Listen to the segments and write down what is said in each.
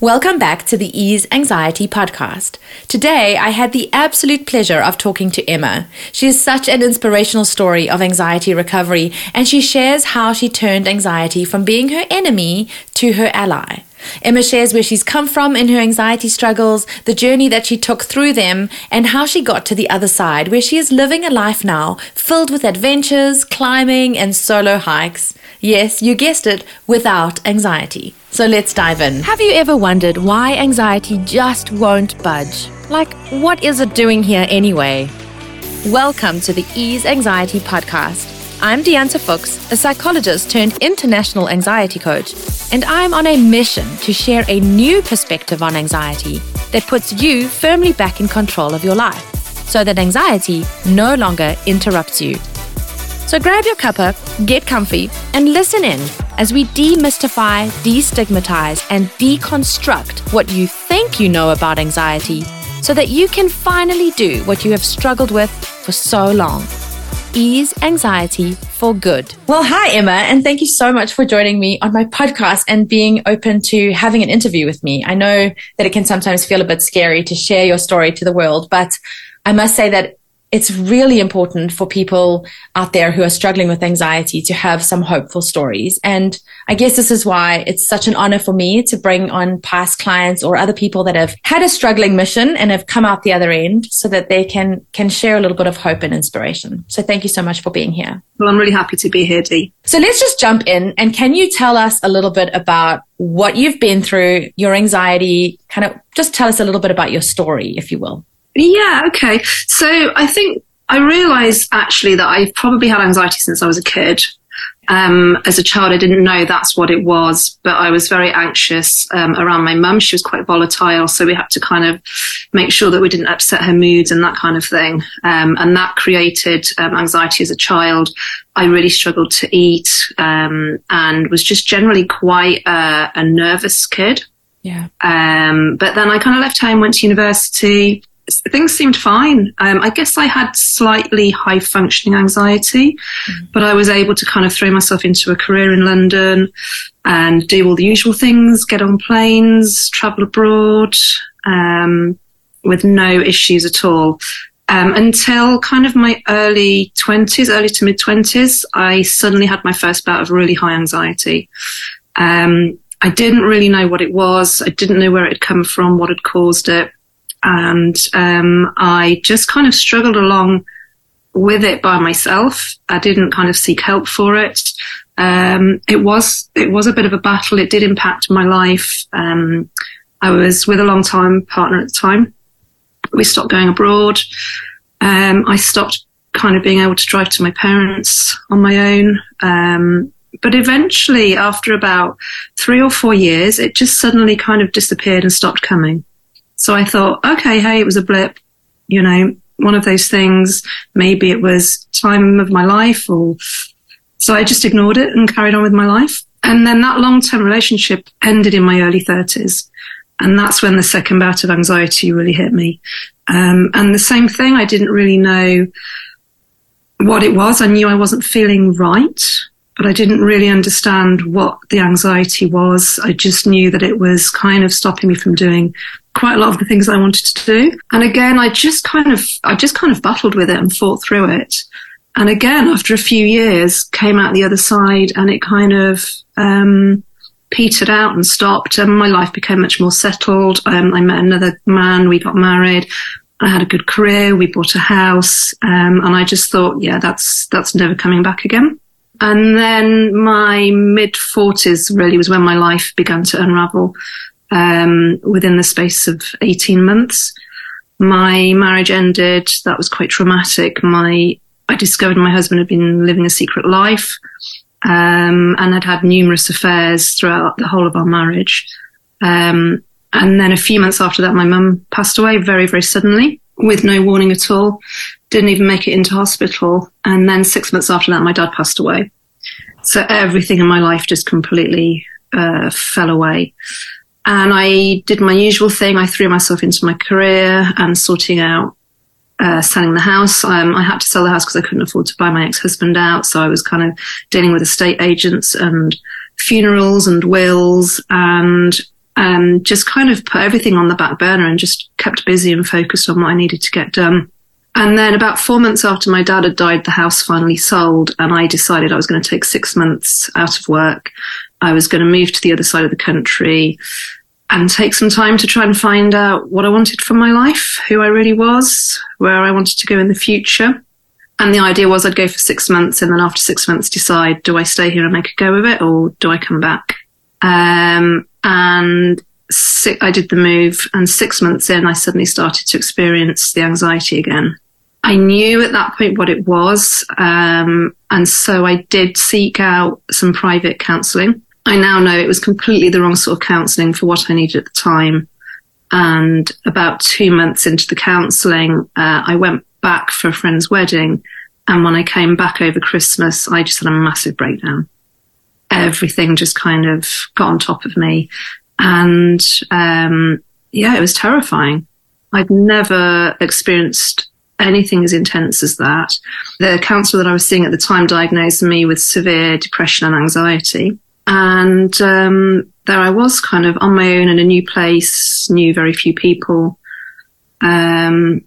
Welcome back to the Ease Anxiety podcast. Today, I had the absolute pleasure of talking to Emma. She is such an inspirational story of anxiety recovery, and she shares how she turned anxiety from being her enemy to her ally. Emma shares where she's come from in her anxiety struggles, the journey that she took through them, and how she got to the other side, where she is living a life now filled with adventures, climbing, and solo hikes. Yes, you guessed it, without anxiety. So let's dive in. Have you ever wondered why anxiety just won't budge? Like, what is it doing here anyway? Welcome to the Ease Anxiety Podcast. I'm Diante Fuchs, a psychologist turned international anxiety coach, and I'm on a mission to share a new perspective on anxiety that puts you firmly back in control of your life so that anxiety no longer interrupts you. So grab your cuppa, get comfy, and listen in as we demystify, destigmatize, and deconstruct what you think you know about anxiety so that you can finally do what you have struggled with for so long. Ease anxiety for good. Well, hi, Emma, and thank you so much for joining me on my podcast and being open to having an interview with me. I know that it can sometimes feel a bit scary to share your story to the world, but I must say that it's really important for people out there who are struggling with anxiety to have some hopeful stories. And I guess this is why it's such an honor for me to bring on past clients or other people that have had a struggling mission and have come out the other end so that they can, can share a little bit of hope and inspiration. So thank you so much for being here. Well, I'm really happy to be here, Dee. So let's just jump in. And can you tell us a little bit about what you've been through, your anxiety, kind of just tell us a little bit about your story, if you will. Yeah, okay. So I think I realized actually that I've probably had anxiety since I was a kid. Um, as a child, I didn't know that's what it was, but I was very anxious um, around my mum. She was quite volatile, so we had to kind of make sure that we didn't upset her moods and that kind of thing. Um, and that created um, anxiety as a child. I really struggled to eat um, and was just generally quite a, a nervous kid. Yeah. Um, but then I kind of left home, went to university, things seemed fine. Um, I guess I had slightly high functioning anxiety, mm-hmm. but I was able to kind of throw myself into a career in London and do all the usual things, get on planes, travel abroad, um, with no issues at all. Um, until kind of my early 20s, early to mid 20s, I suddenly had my first bout of really high anxiety. Um, I didn't really know what it was. I didn't know where it had come from, what had caused it and um, I just kind of struggled along with it by myself. I didn't kind of seek help for it. Um, it was it was a bit of a battle. It did impact my life. Um, I was with a long time partner at the time. We stopped going abroad. Um, I stopped kind of being able to drive to my parents on my own. Um, but eventually, after about three or four years, it just suddenly kind of disappeared and stopped coming. So I thought, okay, hey, it was a blip, you know, one of those things. Maybe it was time of my life or so I just ignored it and carried on with my life. And then that long term relationship ended in my early thirties. And that's when the second bout of anxiety really hit me. Um, and the same thing, I didn't really know what it was. I knew I wasn't feeling right, but I didn't really understand what the anxiety was. I just knew that it was kind of stopping me from doing quite a lot of the things I wanted to do. And again, I just kind of, I just kind of battled with it and fought through it. And again, after a few years, came out the other side and it kind of, um, petered out and stopped and my life became much more settled. Um, I met another man. We got married. I had a good career. We bought a house. Um, and I just thought, yeah, that's, that's never coming back again. And then my mid forties really was when my life began to unravel um, within the space of 18 months. My marriage ended. That was quite traumatic. My, I discovered my husband had been living a secret life, um, and had had numerous affairs throughout the whole of our marriage. Um, and then a few months after that, my mum passed away very, very suddenly with no warning at all. Didn't even make it into hospital. And then six months after that, my dad passed away. So everything in my life just completely uh, fell away. And I did my usual thing. I threw myself into my career and sorting out uh, selling the house. Um, I had to sell the house because I couldn't afford to buy my ex-husband out. So I was kind of dealing with estate agents and funerals and wills. And um, just kind of put everything on the back burner and just kept busy and focused on what I needed to get done. And then about four months after my dad had died, the house finally sold, and I decided I was going to take six months out of work. I was going to move to the other side of the country and take some time to try and find out what I wanted from my life, who I really was, where I wanted to go in the future. And the idea was I'd go for six months and then after six months decide, do I stay here and make a go of it or do I come back? Um, and I did the move and six months in, I suddenly started to experience the anxiety again. I knew at that point what it was. Um, and so I did seek out some private counseling. I now know it was completely the wrong sort of counseling for what I needed at the time. And about two months into the counseling, uh, I went back for a friend's wedding. And when I came back over Christmas, I just had a massive breakdown. Everything just kind of got on top of me. And, um, yeah, it was terrifying. I'd never experienced anything as intense as that. The counselor that I was seeing at the time diagnosed me with severe depression and anxiety. And um, there I was, kind of on my own in a new place, knew very few people, um,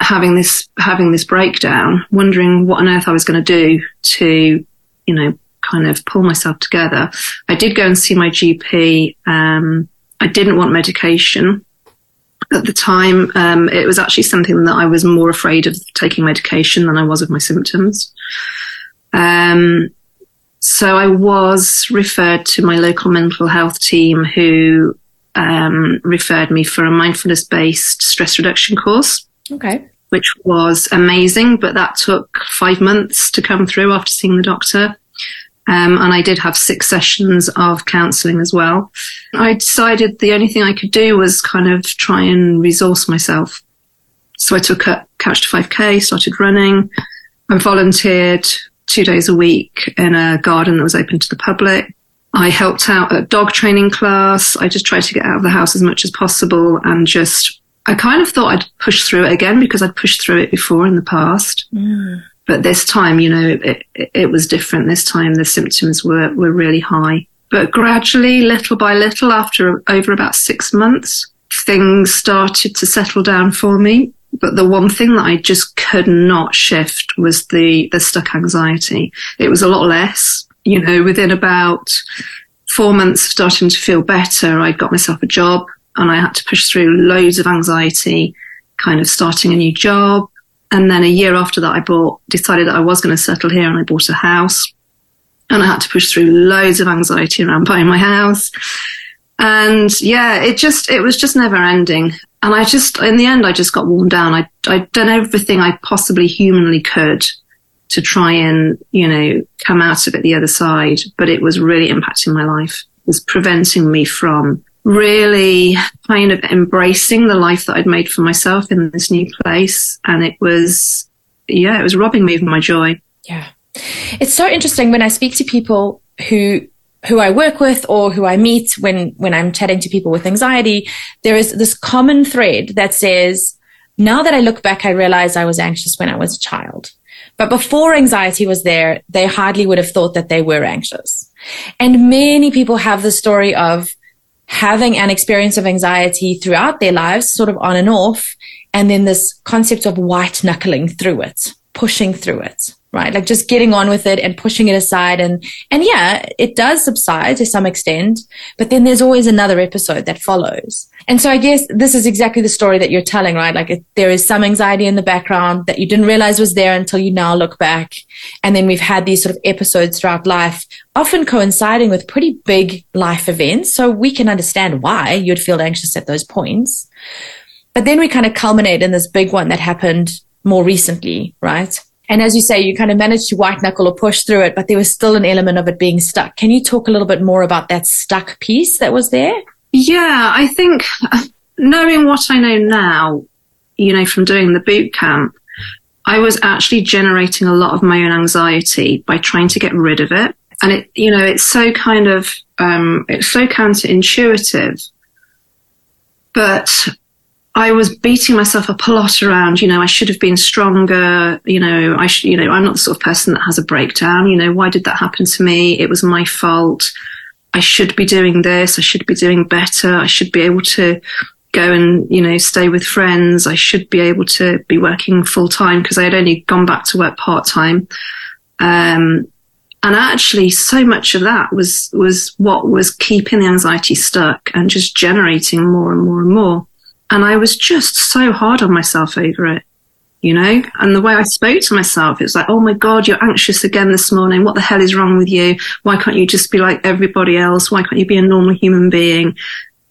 having this having this breakdown, wondering what on earth I was going to do to, you know, kind of pull myself together. I did go and see my GP. Um, I didn't want medication at the time, um, it was actually something that I was more afraid of taking medication than I was of my symptoms. Um, so I was referred to my local mental health team who um, referred me for a mindfulness based stress reduction course. Okay. Which was amazing, but that took five months to come through after seeing the doctor. Um, and I did have six sessions of counselling as well. I decided the only thing I could do was kind of try and resource myself. So I took a Couch to 5K, started running. and volunteered two days a week in a garden that was open to the public. I helped out at dog training class. I just tried to get out of the house as much as possible and just, I kind of thought I'd push through it again because I'd pushed through it before in the past. Mm. But this time, you know, it, it was different. This time the symptoms were, were really high. But gradually, little by little, after over about six months, things started to settle down for me. But the one thing that I just could not shift was the, the stuck anxiety. It was a lot less, you know, within about four months of starting to feel better, I got myself a job and I had to push through loads of anxiety, kind of starting a new job, and then a year after that, I bought, decided that I was going to settle here and I bought a house. And I had to push through loads of anxiety around buying my house. And yeah, it just, it was just never ending. And I just, in the end, I just got worn down. I, I'd done everything I possibly humanly could to try and, you know, come out of it the other side. But it was really impacting my life. It was preventing me from really kind of embracing the life that I'd made for myself in this new place. And it was, yeah, it was robbing me of my joy. Yeah. It's so interesting when I speak to people who who I work with or who I meet when when I'm chatting to people with anxiety, there is this common thread that says, now that I look back, I realize I was anxious when I was a child. But before anxiety was there, they hardly would have thought that they were anxious. And many people have the story of having an experience of anxiety throughout their lives, sort of on and off, and then this concept of white knuckling through it, pushing through it, right? Like just getting on with it and pushing it aside. And, and yeah, it does subside to some extent, but then there's always another episode that follows. And so I guess this is exactly the story that you're telling, right? Like it, there is some anxiety in the background that you didn't realize was there until you now look back. And then we've had these sort of episodes throughout life often coinciding with pretty big life events. So we can understand why you'd feel anxious at those points. But then we kind of culminate in this big one that happened more recently, right? And as you say, you kind of managed to white knuckle or push through it, but there was still an element of it being stuck. Can you talk a little bit more about that stuck piece that was there? Yeah, I think knowing what I know now, you know, from doing the boot camp, I was actually generating a lot of my own anxiety by trying to get rid of it and it you know it's so kind of um, it's so counterintuitive but I was beating myself up a lot around, you know, I should have been stronger. You know, I should, you know, I'm not the sort of person that has a breakdown. You know, why did that happen to me? It was my fault. I should be doing this. I should be doing better. I should be able to go and, you know, stay with friends. I should be able to be working full time because I had only gone back to work part time. Um, and actually so much of that was, was what was keeping the anxiety stuck and just generating more and more and more. And I was just so hard on myself over it you know? And the way I spoke to myself, it's like, oh my God, you're anxious again this morning. What the hell is wrong with you? Why can't you just be like everybody else? Why can't you be a normal human being?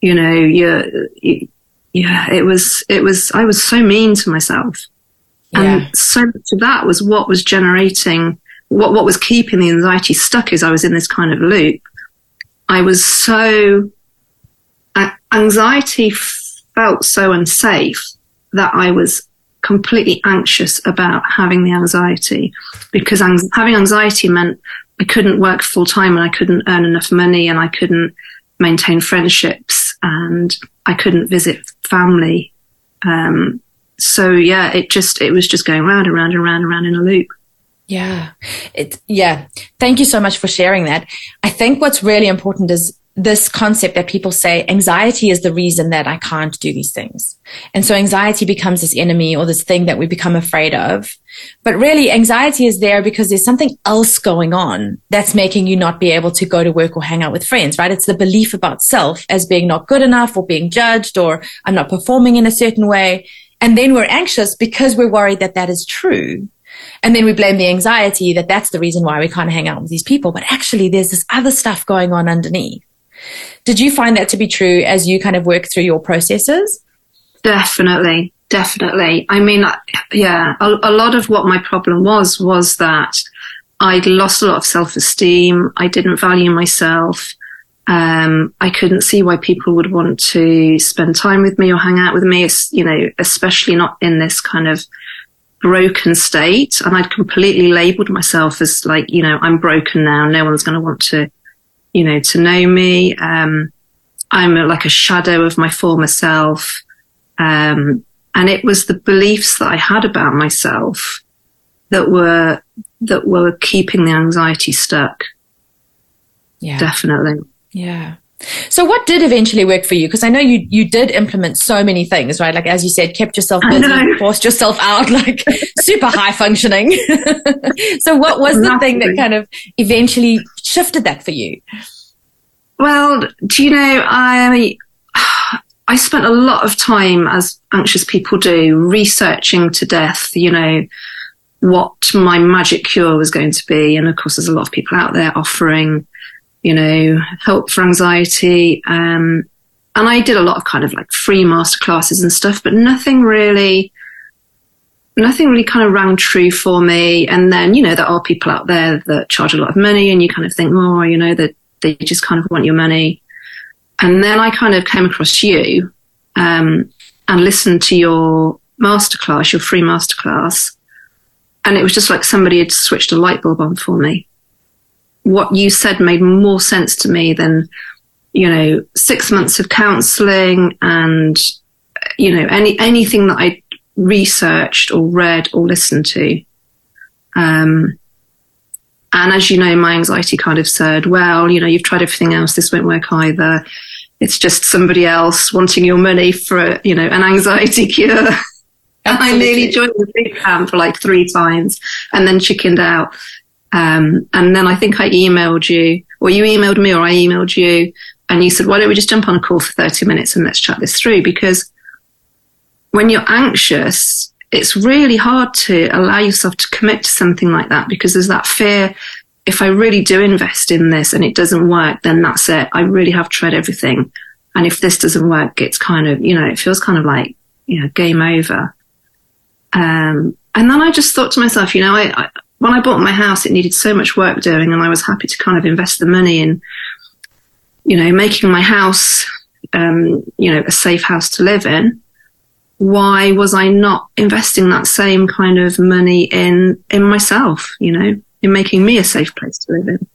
You know, you're, you, yeah, it was, it was, I was so mean to myself. Yeah. And so much of that was what was generating, what, what was keeping the anxiety stuck is I was in this kind of loop. I was so, anxiety felt so unsafe that I was completely anxious about having the anxiety because having anxiety meant I couldn't work full time and I couldn't earn enough money and I couldn't maintain friendships and I couldn't visit family. Um, so yeah, it just, it was just going round and round and round and round in a loop. Yeah. It, yeah. Thank you so much for sharing that. I think what's really important is this concept that people say anxiety is the reason that I can't do these things. And so anxiety becomes this enemy or this thing that we become afraid of. But really anxiety is there because there's something else going on that's making you not be able to go to work or hang out with friends, right? It's the belief about self as being not good enough or being judged or I'm not performing in a certain way. And then we're anxious because we're worried that that is true. And then we blame the anxiety that that's the reason why we can't hang out with these people. But actually there's this other stuff going on underneath. Did you find that to be true as you kind of work through your processes? Definitely, definitely. I mean, yeah, a, a lot of what my problem was was that I'd lost a lot of self esteem. I didn't value myself. Um, I couldn't see why people would want to spend time with me or hang out with me, you know, especially not in this kind of broken state. And I'd completely labeled myself as like, you know, I'm broken now. No one's going to want to you know, to know me. Um, I'm a, like a shadow of my former self. Um, and it was the beliefs that I had about myself that were, that were keeping the anxiety stuck. Yeah. Definitely. Yeah. So what did eventually work for you? Because I know you you did implement so many things, right? Like as you said, kept yourself busy, forced yourself out, like super high functioning. so what was the thing that kind of eventually shifted that for you? Well, do you know, I I spent a lot of time, as anxious people do, researching to death, you know, what my magic cure was going to be. And of course, there's a lot of people out there offering you know, help for anxiety. Um, and I did a lot of kind of like free master classes and stuff, but nothing really, nothing really kind of rang true for me. And then, you know, there are people out there that charge a lot of money and you kind of think, oh, you know, that they just kind of want your money. And then I kind of came across you, um, and listened to your masterclass, your free masterclass. And it was just like somebody had switched a light bulb on for me what you said made more sense to me than, you know, six months of counseling and, you know, any, anything that I researched or read or listened to. Um, and as you know, my anxiety kind of said, well, you know, you've tried everything else. This won't work either. It's just somebody else wanting your money for, you know, an anxiety cure. I nearly joined the big camp for like three times and then chickened out. Um, and then I think I emailed you, or you emailed me, or I emailed you, and you said, why don't we just jump on a call for 30 minutes and let's chat this through? Because when you're anxious, it's really hard to allow yourself to commit to something like that because there's that fear. If I really do invest in this and it doesn't work, then that's it. I really have tried everything. And if this doesn't work, it's kind of, you know, it feels kind of like, you know, game over. Um, and then I just thought to myself, you know, I, I when I bought my house, it needed so much work doing, and I was happy to kind of invest the money in, you know, making my house, um, you know, a safe house to live in. Why was I not investing that same kind of money in in myself? You know, in making me a safe place to live in.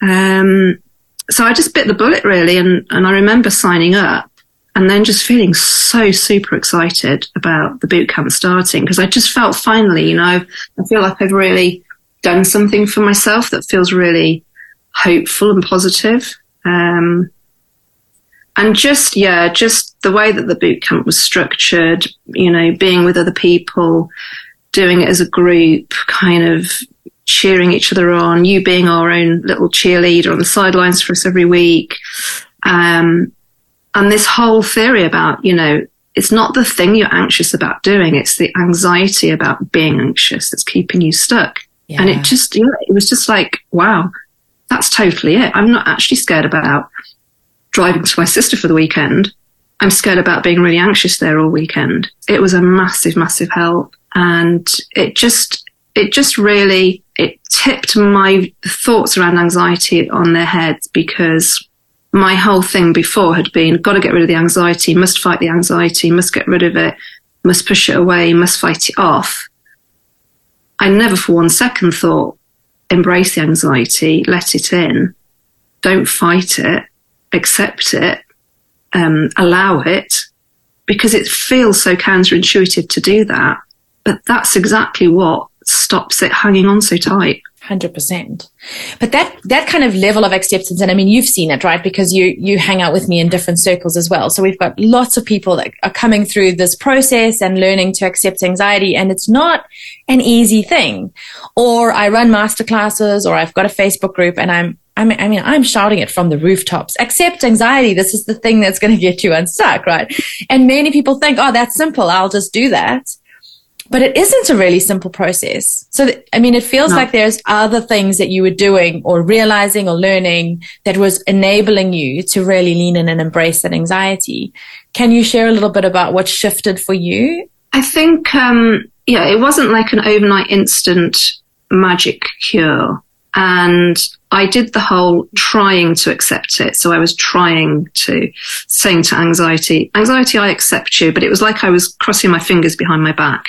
Um, so I just bit the bullet really, and and I remember signing up and then just feeling so super excited about the boot camp starting because I just felt finally, you know, I feel like I've really done something for myself that feels really hopeful and positive. Um, and just, yeah, just the way that the boot camp was structured, you know, being with other people, doing it as a group, kind of cheering each other on, you being our own little cheerleader on the sidelines for us every week. Um, and this whole theory about, you know, it's not the thing you're anxious about doing, it's the anxiety about being anxious that's keeping you stuck. Yeah. And it just, yeah, it was just like, wow, that's totally it. I'm not actually scared about driving to my sister for the weekend. I'm scared about being really anxious there all weekend. It was a massive, massive help. And it just, it just really it tipped my thoughts around anxiety on their heads because my whole thing before had been got to get rid of the anxiety, must fight the anxiety, must get rid of it, must push it away, must fight it off. I never for one second thought embrace the anxiety, let it in, don't fight it, accept it, um, allow it, because it feels so counterintuitive to do that. But that's exactly what stops it hanging on so tight. Hundred percent. But that that kind of level of acceptance, and I mean, you've seen it, right? Because you you hang out with me in different circles as well. So we've got lots of people that are coming through this process and learning to accept anxiety, and it's not an easy thing. Or I run masterclasses, or I've got a Facebook group, and I'm I mean, I mean, I'm shouting it from the rooftops. Accept anxiety. This is the thing that's going to get you unstuck, right? And many people think, oh, that's simple. I'll just do that but it isn't a really simple process. So, th- I mean, it feels no. like there's other things that you were doing or realizing or learning that was enabling you to really lean in and embrace that anxiety. Can you share a little bit about what shifted for you? I think, um, yeah, it wasn't like an overnight instant magic cure. And I did the whole trying to accept it. So I was trying to saying to anxiety, anxiety, I accept you, but it was like I was crossing my fingers behind my back.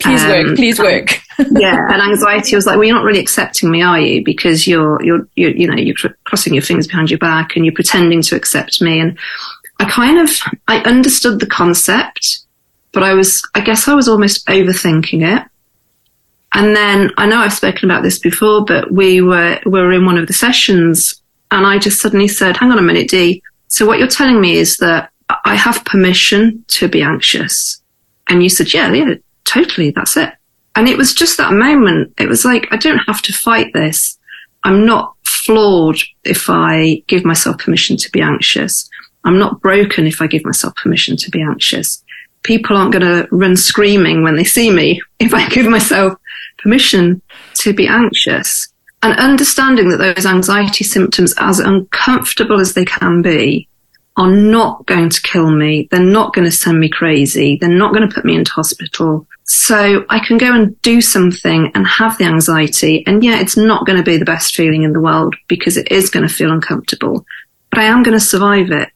Please um, work. Please work. yeah, and anxiety was like, well, you're not really accepting me, are you? Because you're, you're, you're, you know, you're crossing your fingers behind your back and you're pretending to accept me. And I kind of, I understood the concept, but I was, I guess I was almost overthinking it. And then I know I've spoken about this before, but we were, we were in one of the sessions and I just suddenly said, hang on a minute, Dee. So what you're telling me is that I have permission to be anxious. And you said, yeah, yeah, totally, that's it. And it was just that moment. It was like, I don't have to fight this. I'm not flawed if I give myself permission to be anxious. I'm not broken if I give myself permission to be anxious. People aren't going to run screaming when they see me if I give myself permission to be anxious. And understanding that those anxiety symptoms, as uncomfortable as they can be, are not going to kill me. They're not going to send me crazy. They're not going to put me into hospital. So I can go and do something and have the anxiety. And yeah, it's not going to be the best feeling in the world because it is going to feel uncomfortable, but I am going to survive it.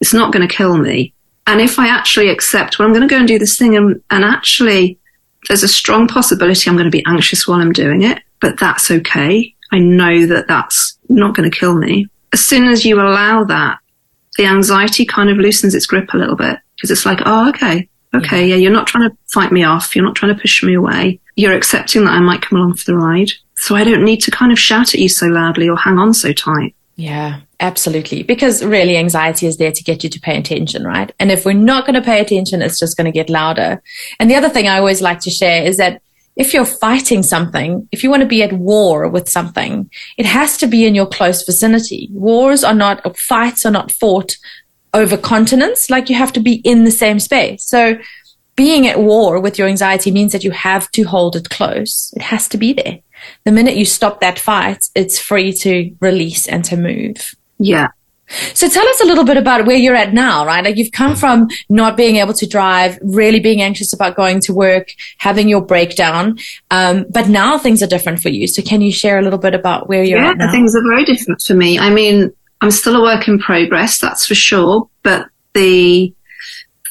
It's not going to kill me. And if I actually accept, well, I'm going to go and do this thing and, and actually there's a strong possibility I'm going to be anxious while I'm doing it, but that's okay. I know that that's not going to kill me. As soon as you allow that, the anxiety kind of loosens its grip a little bit because it's like, oh, okay, Okay, yeah. yeah, you're not trying to fight me off. You're not trying to push me away. You're accepting that I might come along for the ride. So I don't need to kind of shout at you so loudly or hang on so tight. Yeah, absolutely. Because really, anxiety is there to get you to pay attention, right? And if we're not going to pay attention, it's just going to get louder. And the other thing I always like to share is that if you're fighting something, if you want to be at war with something, it has to be in your close vicinity. Wars are not, fights are not fought over continents, like you have to be in the same space. So being at war with your anxiety means that you have to hold it close. It has to be there. The minute you stop that fight, it's free to release and to move. Yeah. So tell us a little bit about where you're at now, right? Like you've come from not being able to drive, really being anxious about going to work, having your breakdown. Um, but now things are different for you. So can you share a little bit about where you're yeah, at now? things are very different for me. I mean, I'm still a work in progress, that's for sure. But the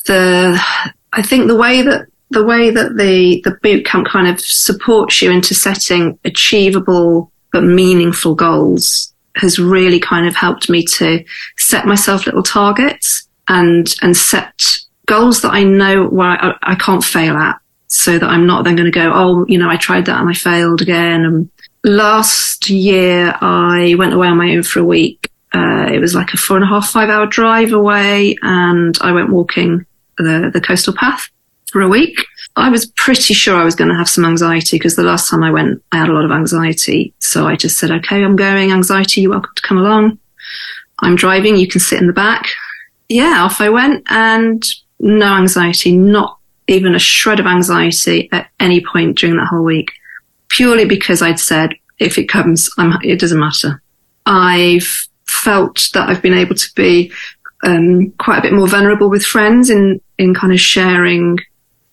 the I think the way that the way that the the boot camp kind of supports you into setting achievable but meaningful goals has really kind of helped me to set myself little targets and and set goals that I know where I, I can't fail at so that I'm not then going to go, oh, you know, I tried that and I failed again. And last year I went away on my own for a week uh, it was like a four and a half, five hour drive away, and I went walking the, the coastal path for a week. I was pretty sure I was going to have some anxiety because the last time I went, I had a lot of anxiety. So I just said, okay, I'm going. Anxiety, you're welcome to come along. I'm driving. You can sit in the back. Yeah, off I went and no anxiety, not even a shred of anxiety at any point during that whole week, purely because I'd said, if it comes, I'm, it doesn't matter. I've felt that I've been able to be um, quite a bit more vulnerable with friends in in kind of sharing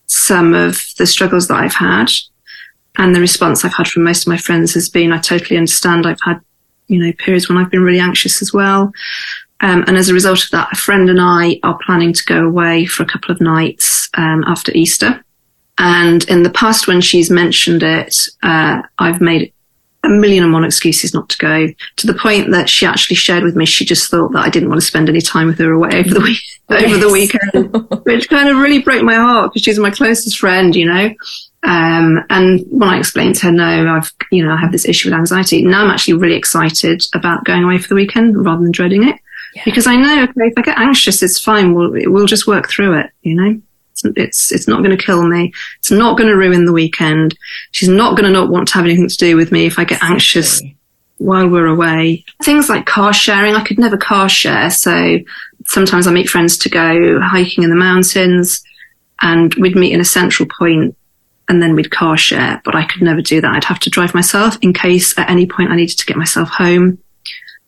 some of the struggles that I've had. And the response I've had from most of my friends has been, I totally understand. I've had, you know, periods when I've been really anxious as well. Um, and as a result of that, a friend and I are planning to go away for a couple of nights um, after Easter. And in the past, when she's mentioned it, uh, I've made a million and one excuses not to go to the point that she actually shared with me she just thought that I didn't want to spend any time with her away over the week yes. over the weekend, which kind of really broke my heart because she's my closest friend, you know. Um, and when I explained to her, no, I've, you know, I have this issue with anxiety. Now I'm actually really excited about going away for the weekend rather than dreading it. Yeah. Because I know, okay, if I get anxious, it's fine. We'll, we'll just work through it, you know? It's, it's not going to kill me. It's not going to ruin the weekend. She's not going to not want to have anything to do with me if I get anxious while we're away. Things like car sharing, I could never car share. So sometimes I meet friends to go hiking in the mountains and we'd meet in a central point and then we'd car share, but I could never do that. I'd have to drive myself in case at any point I needed to get myself home.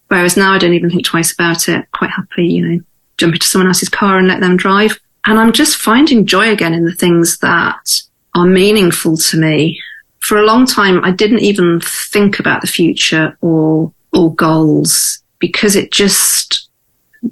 Whereas now I don't even think twice about it. Quite happily, you know, jump into someone else's car and let them drive. And I'm just finding joy again in the things that are meaningful to me. For a long time, I didn't even think about the future or, or goals because it just,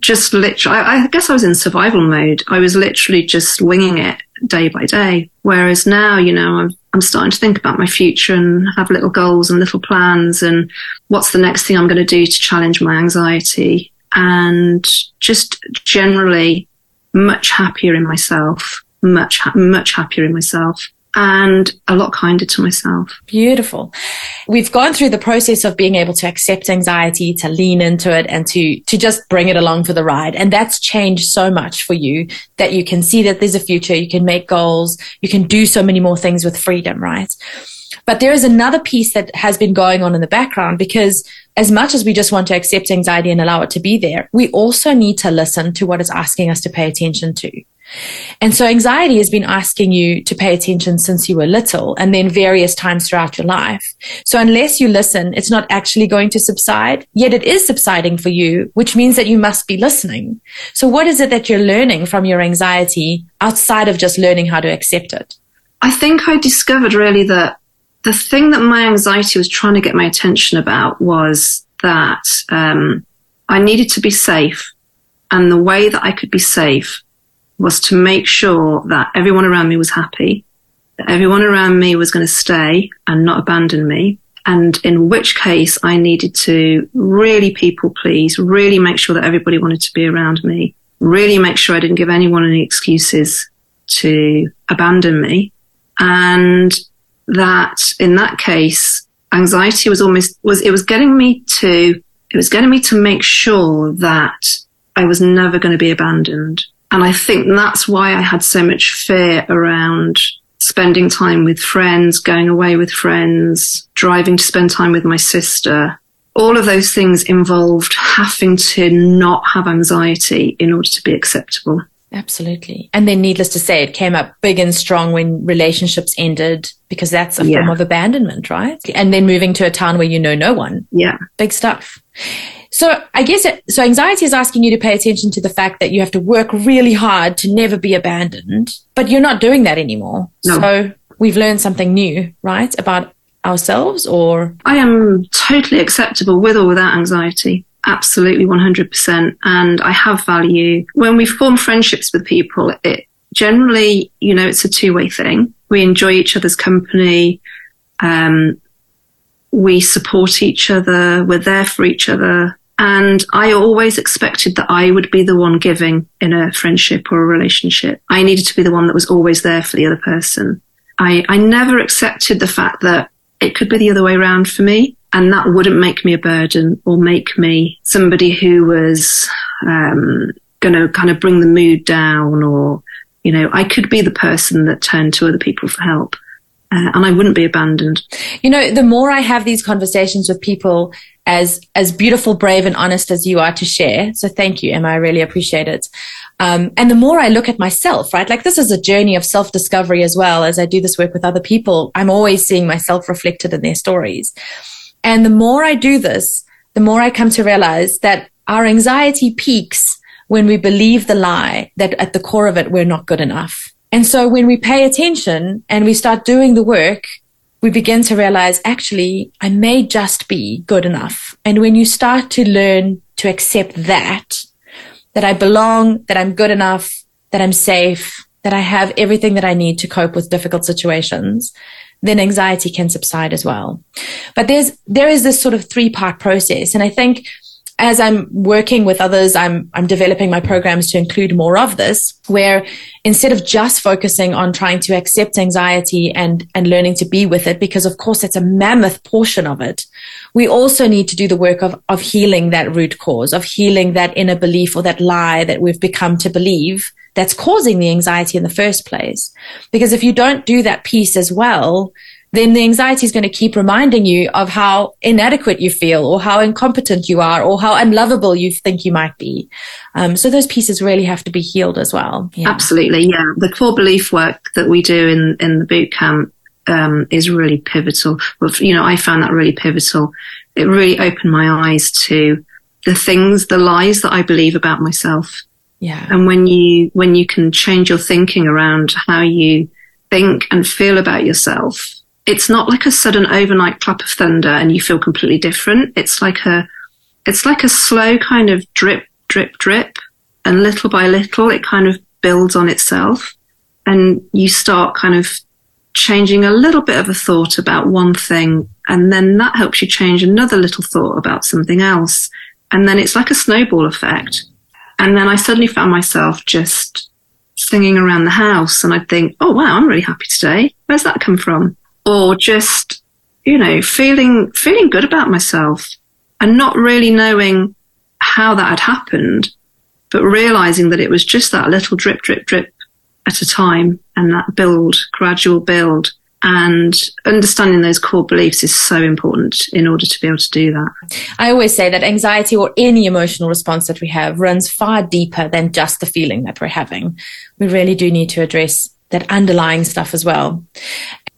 just literally, I, I guess I was in survival mode. I was literally just winging it day by day. Whereas now, you know, I'm, I'm starting to think about my future and have little goals and little plans and what's the next thing I'm going to do to challenge my anxiety and just generally much happier in myself, much, much happier in myself and a lot kinder to myself. Beautiful. We've gone through the process of being able to accept anxiety, to lean into it and to, to just bring it along for the ride. And that's changed so much for you that you can see that there's a future. You can make goals. You can do so many more things with freedom, right? But there is another piece that has been going on in the background because as much as we just want to accept anxiety and allow it to be there, we also need to listen to what it's asking us to pay attention to. And so anxiety has been asking you to pay attention since you were little and then various times throughout your life. So unless you listen, it's not actually going to subside, yet it is subsiding for you, which means that you must be listening. So what is it that you're learning from your anxiety outside of just learning how to accept it? I think I discovered really that the thing that my anxiety was trying to get my attention about was that um, I needed to be safe. And the way that I could be safe was to make sure that everyone around me was happy, that everyone around me was going to stay and not abandon me. And in which case I needed to really people please, really make sure that everybody wanted to be around me, really make sure I didn't give anyone any excuses to abandon me. And that in that case, anxiety was almost, was, it was getting me to, it was getting me to make sure that I was never going to be abandoned. And I think that's why I had so much fear around spending time with friends, going away with friends, driving to spend time with my sister. All of those things involved having to not have anxiety in order to be acceptable. Absolutely. And then, needless to say, it came up big and strong when relationships ended because that's a yeah. form of abandonment, right? And then moving to a town where you know no one. Yeah. Big stuff. So I guess it, so anxiety is asking you to pay attention to the fact that you have to work really hard to never be abandoned, but you're not doing that anymore. No. So we've learned something new, right? About ourselves or I am totally acceptable with or without anxiety. Absolutely 100%. And I have value. When we form friendships with people, it generally, you know, it's a two way thing. We enjoy each other's company. Um, we support each other. We're there for each other. And I always expected that I would be the one giving in a friendship or a relationship. I needed to be the one that was always there for the other person. I, I never accepted the fact that it could be the other way around for me. And that wouldn't make me a burden or make me somebody who was um, going to kind of bring the mood down or you know i could be the person that turned to other people for help uh, and i wouldn't be abandoned. You know the more i have these conversations with people as as beautiful brave and honest as you are to share so thank you emma i really appreciate it um, and the more i look at myself right like this is a journey of self-discovery as well as i do this work with other people i'm always seeing myself reflected in their stories and the more I do this, the more I come to realize that our anxiety peaks when we believe the lie that at the core of it, we're not good enough. And so when we pay attention and we start doing the work, we begin to realize actually, I may just be good enough. And when you start to learn to accept that, that I belong, that I'm good enough, that I'm safe, that I have everything that I need to cope with difficult situations, then anxiety can subside as well. But there's, there is this sort of three part process. And I think as I'm working with others, I'm, I'm developing my programs to include more of this, where instead of just focusing on trying to accept anxiety and, and learning to be with it, because of course it's a mammoth portion of it, we also need to do the work of, of healing that root cause, of healing that inner belief or that lie that we've become to believe that's causing the anxiety in the first place. Because if you don't do that piece as well, then the anxiety is going to keep reminding you of how inadequate you feel or how incompetent you are or how unlovable you think you might be. Um, so those pieces really have to be healed as well. Yeah. Absolutely. Yeah. The core belief work that we do in, in the boot camp, um, is really pivotal. You know, I found that really pivotal. It really opened my eyes to the things, the lies that I believe about myself yeah. And when you, when you can change your thinking around how you think and feel about yourself, it's not like a sudden overnight clap of thunder and you feel completely different. It's like a, it's like a slow kind of drip, drip, drip. And little by little, it kind of builds on itself. And you start kind of changing a little bit of a thought about one thing. And then that helps you change another little thought about something else. And then it's like a snowball effect. And then I suddenly found myself just singing around the house and I'd think, oh wow, I'm really happy today. Where's that come from? Or just, you know, feeling, feeling good about myself and not really knowing how that had happened, but realizing that it was just that little drip, drip, drip at a time and that build, gradual build and understanding those core beliefs is so important in order to be able to do that. I always say that anxiety or any emotional response that we have runs far deeper than just the feeling that we're having. We really do need to address that underlying stuff as well.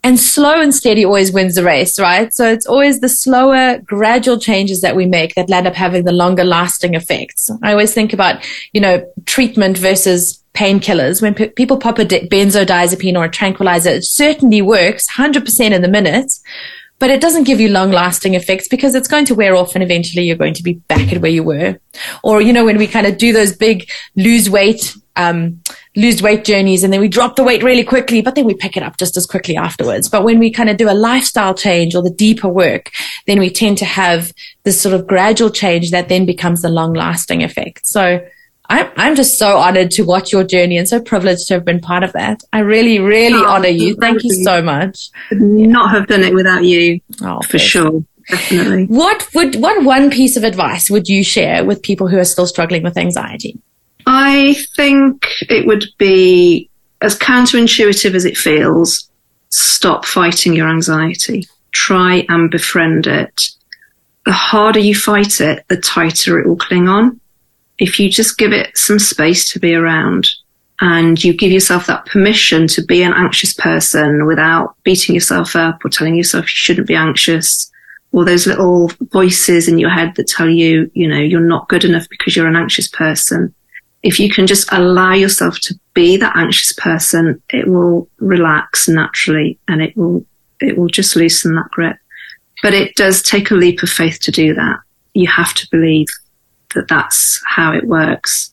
And slow and steady always wins the race, right? So it's always the slower, gradual changes that we make that land up having the longer lasting effects. I always think about, you know, treatment versus painkillers. When p- people pop a benzodiazepine or a tranquilizer, it certainly works 100% in the minute, but it doesn't give you long lasting effects because it's going to wear off and eventually you're going to be back at where you were. Or, you know, when we kind of do those big lose weight, um, lose weight journeys and then we drop the weight really quickly, but then we pick it up just as quickly afterwards. But when we kind of do a lifestyle change or the deeper work, then we tend to have this sort of gradual change that then becomes the long lasting effect. So I'm, I'm just so honored to watch your journey and so privileged to have been part of that. I really, really oh, honor you. Thank you so much. Could not have done it without you. Oh, for sure. Definitely. What would, what one piece of advice would you share with people who are still struggling with anxiety? I think it would be as counterintuitive as it feels. Stop fighting your anxiety. Try and befriend it. The harder you fight it, the tighter it will cling on. If you just give it some space to be around and you give yourself that permission to be an anxious person without beating yourself up or telling yourself you shouldn't be anxious, or those little voices in your head that tell you, you know, you're not good enough because you're an anxious person if you can just allow yourself to be that anxious person, it will relax naturally and it will, it will just loosen that grip. But it does take a leap of faith to do that. You have to believe that that's how it works.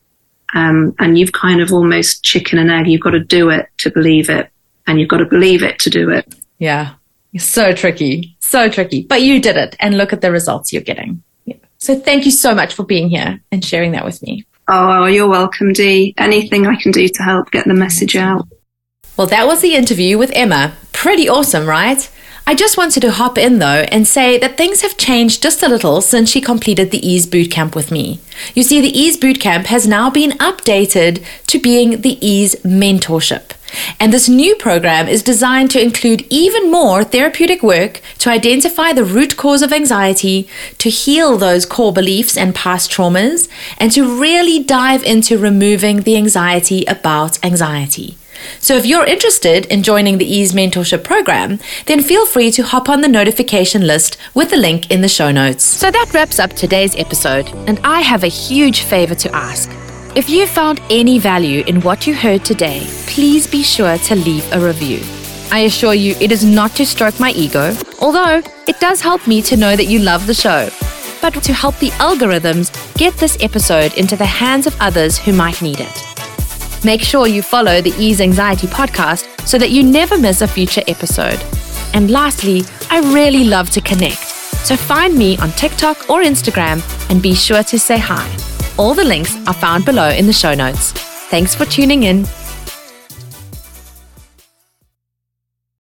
Um, and you've kind of almost chicken and egg. You've got to do it to believe it and you've got to believe it to do it. Yeah. So tricky. So tricky. But you did it and look at the results you're getting. Yeah. So thank you so much for being here and sharing that with me. Oh, you're welcome, Dee. Anything I can do to help get the message out. Well, that was the interview with Emma. Pretty awesome, right? I just wanted to hop in though and say that things have changed just a little since she completed the Ease Bootcamp with me. You see, the Ease Bootcamp has now been updated to being the Ease Mentorship. And this new program is designed to include even more therapeutic work to identify the root cause of anxiety, to heal those core beliefs and past traumas, and to really dive into removing the anxiety about anxiety. So if you're interested in joining the Ease Mentorship program, then feel free to hop on the notification list with the link in the show notes. So that wraps up today's episode, and I have a huge favor to ask. If you found any value in what you heard today, please be sure to leave a review. I assure you, it is not to stroke my ego, although it does help me to know that you love the show, but to help the algorithms get this episode into the hands of others who might need it. Make sure you follow the Ease Anxiety podcast so that you never miss a future episode. And lastly, I really love to connect. So find me on TikTok or Instagram and be sure to say hi. All the links are found below in the show notes. Thanks for tuning in